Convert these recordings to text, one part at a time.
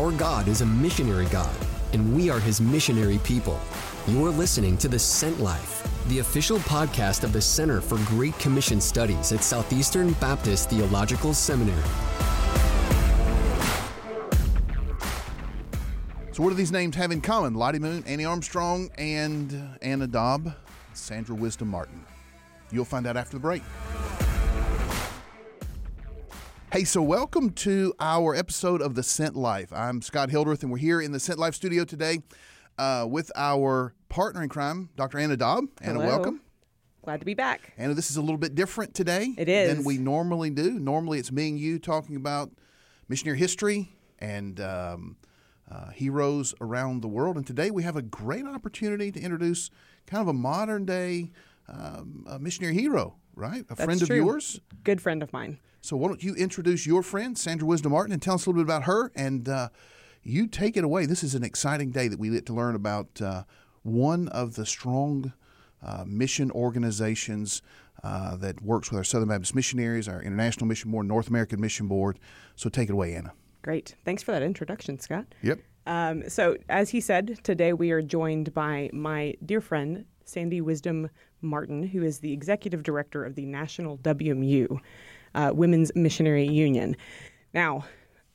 Our God is a missionary God, and we are his missionary people. You're listening to The Sent Life, the official podcast of the Center for Great Commission Studies at Southeastern Baptist Theological Seminary. So, what do these names have in common? Lottie Moon, Annie Armstrong, and Anna Daub, Sandra Wisdom Martin. You'll find out after the break. Hey, so welcome to our episode of The Sent Life. I'm Scott Hildreth, and we're here in the Sent Life studio today uh, with our partner in crime, Dr. Anna Daub. Anna, Hello. welcome. Glad to be back. Anna, this is a little bit different today It is. than we normally do. Normally, it's me and you talking about missionary history and um, uh, heroes around the world. And today, we have a great opportunity to introduce kind of a modern day um, a missionary hero, right? A That's friend of true. yours. Good friend of mine. So why don't you introduce your friend, Sandra Wisdom Martin, and tell us a little bit about her, and uh, you take it away. This is an exciting day that we get to learn about uh, one of the strong uh, mission organizations uh, that works with our Southern Baptist missionaries, our International Mission Board, North American Mission Board. So take it away, Anna. Great. Thanks for that introduction, Scott. Yep. Um, so, as he said, today we are joined by my dear friend, Sandy Wisdom Martin, who is the executive director of the National WMU, uh, Women's Missionary Union. Now,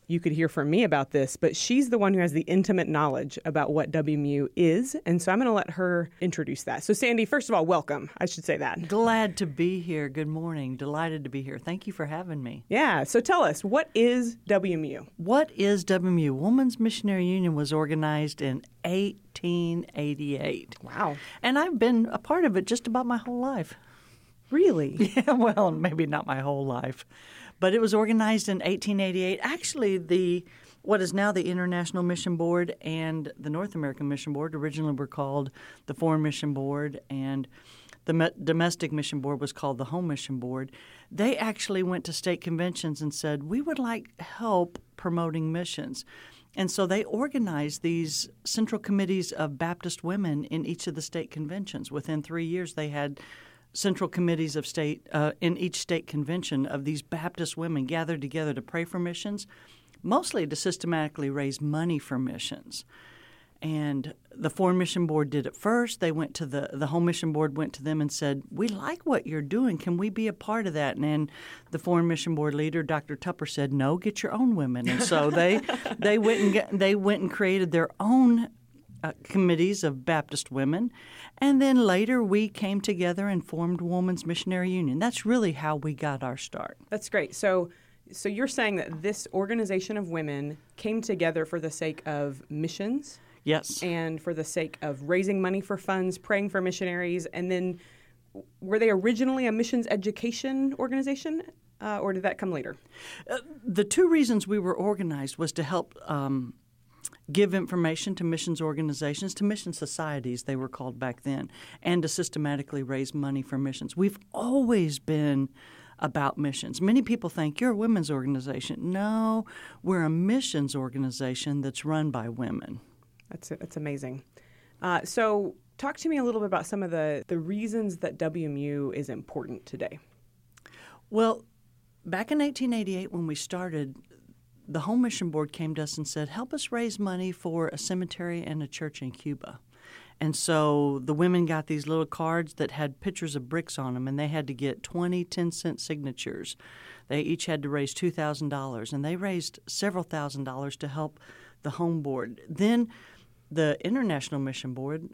you could hear from me about this, but she's the one who has the intimate knowledge about what WMU is. And so I'm going to let her introduce that. So, Sandy, first of all, welcome. I should say that. Glad to be here. Good morning. Delighted to be here. Thank you for having me. Yeah. So, tell us, what is WMU? What is WMU? Women's Missionary Union was organized in 1888. Wow. And I've been a part of it just about my whole life. Really? Yeah, well, maybe not my whole life, but it was organized in 1888. Actually, the what is now the International Mission Board and the North American Mission Board originally were called the Foreign Mission Board and the Me- Domestic Mission Board was called the Home Mission Board. They actually went to state conventions and said, "We would like help promoting missions." And so they organized these central committees of Baptist women in each of the state conventions. Within 3 years they had central committees of state uh, in each state convention of these Baptist women gathered together to pray for missions, mostly to systematically raise money for missions. And the Foreign Mission Board did it first. They went to the the Home Mission Board went to them and said, "We like what you're doing. Can we be a part of that?" And then the Foreign Mission Board leader, Dr. Tupper, said, "No, get your own women." And so they they went and they went and created their own uh, committees of Baptist women. And then later we came together and formed Women's Missionary Union. That's really how we got our start. That's great. So, so you're saying that this organization of women came together for the sake of missions Yes. and for the sake of raising money for funds, praying for missionaries, and then were they originally a missions education organization, uh, or did that come later? the two reasons we were organized was to help um, give information to missions organizations, to mission societies, they were called back then, and to systematically raise money for missions. We've always been about missions. Many people think you're a women's organization. No, we're a missions organization that's run by women. That's that's amazing. Uh, so, talk to me a little bit about some of the the reasons that WMU is important today. Well, back in 1888, when we started, the Home Mission Board came to us and said, Help us raise money for a cemetery and a church in Cuba. And so the women got these little cards that had pictures of bricks on them, and they had to get 20 10 cent signatures. They each had to raise $2,000, and they raised several thousand dollars to help the Home Board. Then the International Mission Board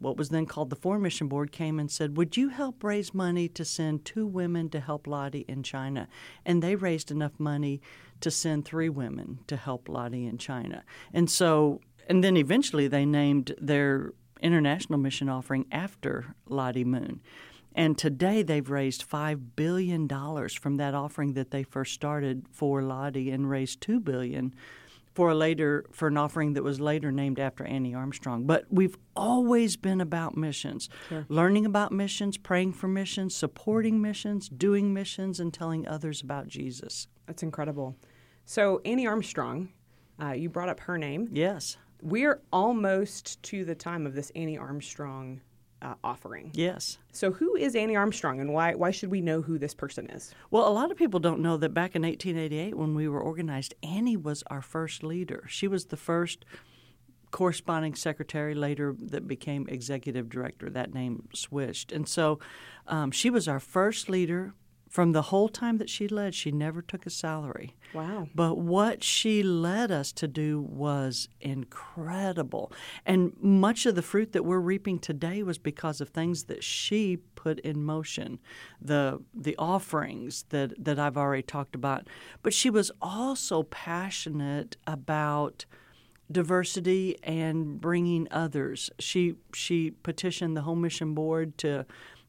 what was then called the Foreign Mission Board came and said, Would you help raise money to send two women to help Lottie in China? And they raised enough money to send three women to help Lottie in China. And so, and then eventually they named their international mission offering after Lottie Moon. And today they've raised $5 billion from that offering that they first started for Lottie and raised $2 billion for a later for an offering that was later named after Annie Armstrong. But we've always been about missions, learning about missions, praying for missions, supporting missions, doing missions, and telling others about Jesus. That's incredible. So Annie Armstrong, uh, you brought up her name. Yes. We're almost to the time of this Annie Armstrong uh, offering. Yes. So, who is Annie Armstrong, and why why should we know who this person is? Well, a lot of people don't know that back in 1888, when we were organized, Annie was our first leader. She was the first corresponding secretary later that became executive director. That name switched. And so um, she was our first leader. From the whole time that she led, she never took a salary. Wow. But what she led us to do was incredible. And much of the fruit that we're reaping today was because of things that she put in motion. The the offerings that, that I've already talked about. But she was also passionate about diversity and bringing others. She she petitioned the Home Mission Board to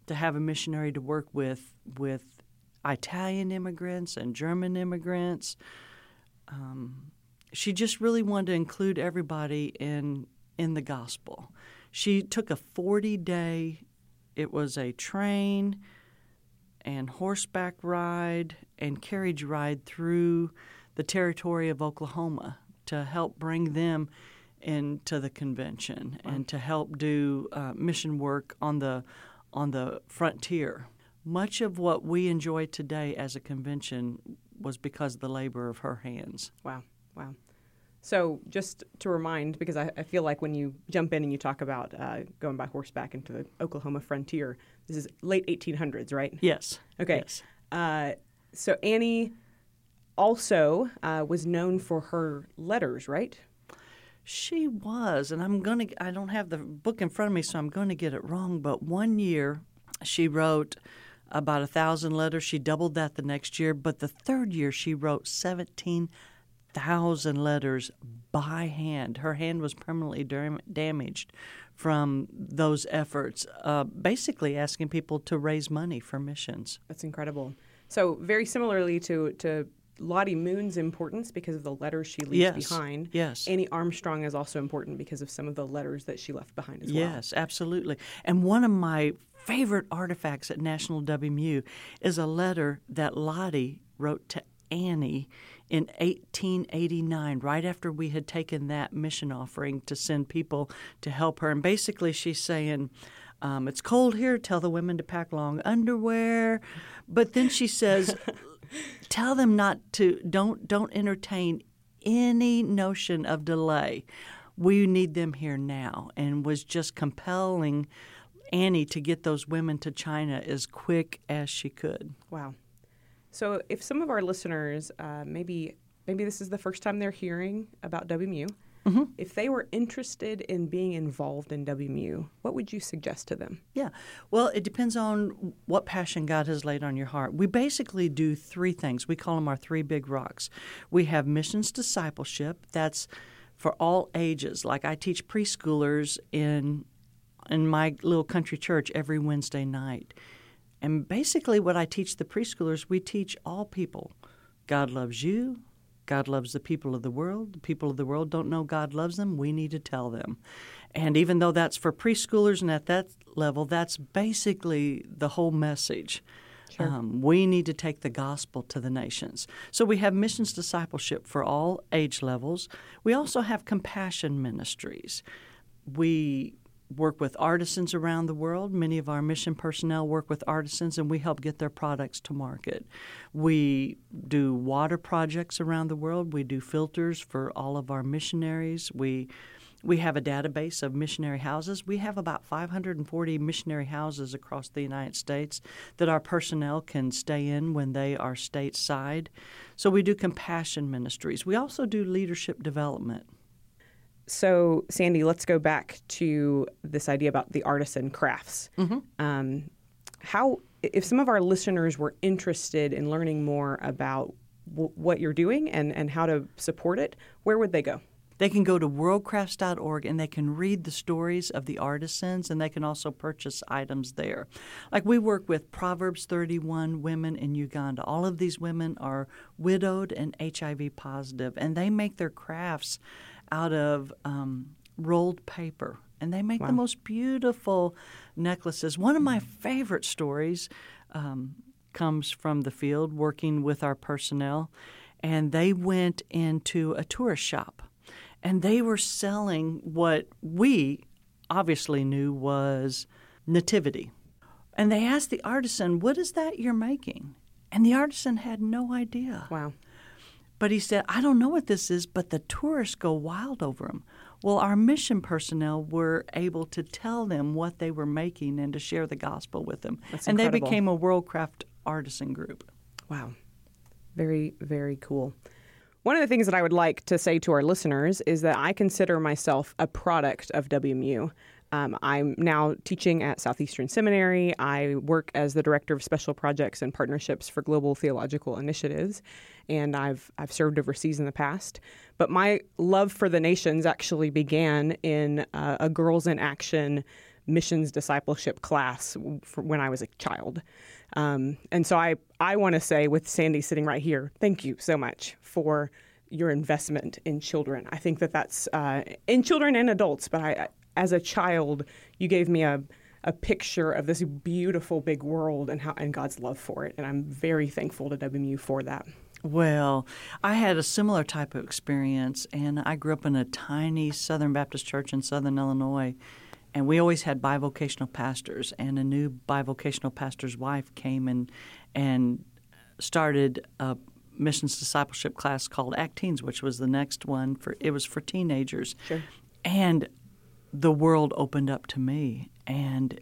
to have a missionary to work with with Italian immigrants and German immigrants. Um, she just really wanted to include everybody in in the gospel. She took a 40 day. It was a train and horseback ride and carriage ride through the territory of Oklahoma to help bring them into the convention wow. and to help do uh, mission work on the on the frontier. Much of what we enjoy today as a convention was because of the labor of her hands. Wow, wow. So, just to remind, because I, I feel like when you jump in and you talk about uh, going by horseback into the Oklahoma frontier, this is late 1800s, right? Yes. Okay. Yes. Uh, so, Annie also uh, was known for her letters, right? She was, and I'm going to, I don't have the book in front of me, so I'm going to get it wrong, but one year she wrote about a thousand letters. She doubled that the next year, but the third year she wrote 17,000 letters by hand. Her hand was permanently dam- damaged from those efforts, uh, basically asking people to raise money for missions. That's incredible. So, very similarly to, to Lottie Moon's importance because of the letters she leaves yes. behind. Yes. Annie Armstrong is also important because of some of the letters that she left behind as yes, well. Yes, absolutely. And one of my favorite artifacts at National WMU is a letter that Lottie wrote to Annie in 1889, right after we had taken that mission offering to send people to help her. And basically, she's saying, um, It's cold here, tell the women to pack long underwear. But then she says, tell them not to don't don't entertain any notion of delay. We need them here now, and was just compelling Annie to get those women to China as quick as she could. Wow. So, if some of our listeners, uh, maybe maybe this is the first time they're hearing about WMU, Mm-hmm. If they were interested in being involved in WMU, what would you suggest to them? Yeah. Well, it depends on what passion God has laid on your heart. We basically do three things. We call them our three big rocks. We have missions discipleship. That's for all ages. Like I teach preschoolers in in my little country church every Wednesday night. And basically what I teach the preschoolers, we teach all people. God loves you. God loves the people of the world. The people of the world don't know God loves them. We need to tell them. And even though that's for preschoolers and at that level, that's basically the whole message. Sure. Um, we need to take the gospel to the nations. So we have missions discipleship for all age levels. We also have compassion ministries. We work with artisans around the world. Many of our mission personnel work with artisans, and we help get their products to market. We do water projects around the world. We do filters for all of our missionaries. We we have a database of missionary houses. We have about 540 missionary houses across the United States that our personnel can stay in when they are stateside. So we do compassion ministries. We also do leadership development. So, Sandy, let's go back to this idea about the artisan crafts. Mm-hmm. Um, how, if some of our listeners were interested in learning more about w- what you're doing and, and how to support it, where would they go? They can go to worldcrafts.org and they can read the stories of the artisans and they can also purchase items there. Like we work with Proverbs 31 women in Uganda. All of these women are widowed and HIV positive, and they make their crafts out of um, rolled paper. And they make wow. the most beautiful necklaces. One of my favorite stories um, comes from the field working with our personnel. And they went into a tourist shop and they were selling what we obviously knew was nativity. And they asked the artisan, What is that you're making? And the artisan had no idea. Wow. But he said, I don't know what this is, but the tourists go wild over them. Well, our mission personnel were able to tell them what they were making and to share the gospel with them. That's and incredible. they became a Worldcraft artisan group. Wow. Very, very cool. One of the things that I would like to say to our listeners is that I consider myself a product of WMU. Um, I'm now teaching at Southeastern Seminary. I work as the director of special projects and partnerships for global theological initiatives, and I've I've served overseas in the past. But my love for the nations actually began in uh, a Girls in Action missions discipleship class when I was a child. Um, and so I, I want to say, with Sandy sitting right here, thank you so much for your investment in children. I think that that's uh, in children and adults, but I, as a child, you gave me a, a picture of this beautiful big world and how and God's love for it, and I'm very thankful to WMU for that. Well, I had a similar type of experience, and I grew up in a tiny Southern Baptist church in Southern Illinois. And we always had bivocational pastors, and a new bivocational pastor's wife came and and started a missions discipleship class called Acteens, which was the next one for it was for teenagers. Sure. And the world opened up to me, and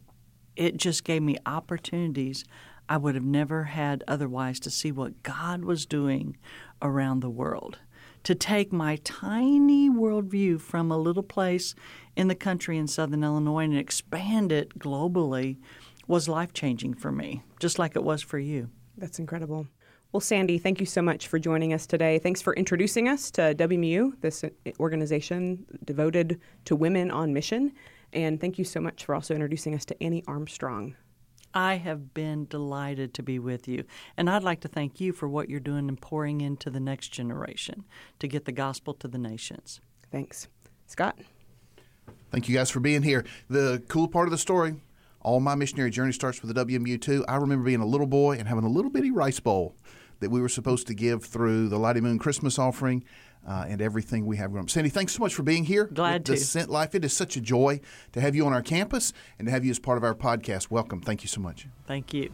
it just gave me opportunities I would have never had otherwise to see what God was doing around the world. To take my tiny worldview from a little place in the country in southern Illinois and expand it globally was life changing for me, just like it was for you. That's incredible. Well, Sandy, thank you so much for joining us today. Thanks for introducing us to WMU, this organization devoted to women on mission. And thank you so much for also introducing us to Annie Armstrong. I have been delighted to be with you. And I'd like to thank you for what you're doing and pouring into the next generation to get the gospel to the nations. Thanks. Scott? Thank you guys for being here. The cool part of the story all my missionary journey starts with the WMU too. I remember being a little boy and having a little bitty rice bowl that we were supposed to give through the Lottie Moon Christmas offering uh, and everything we have going on. Sandy, thanks so much for being here. Glad to. Sent Life. It is such a joy to have you on our campus and to have you as part of our podcast. Welcome. Thank you so much. Thank you.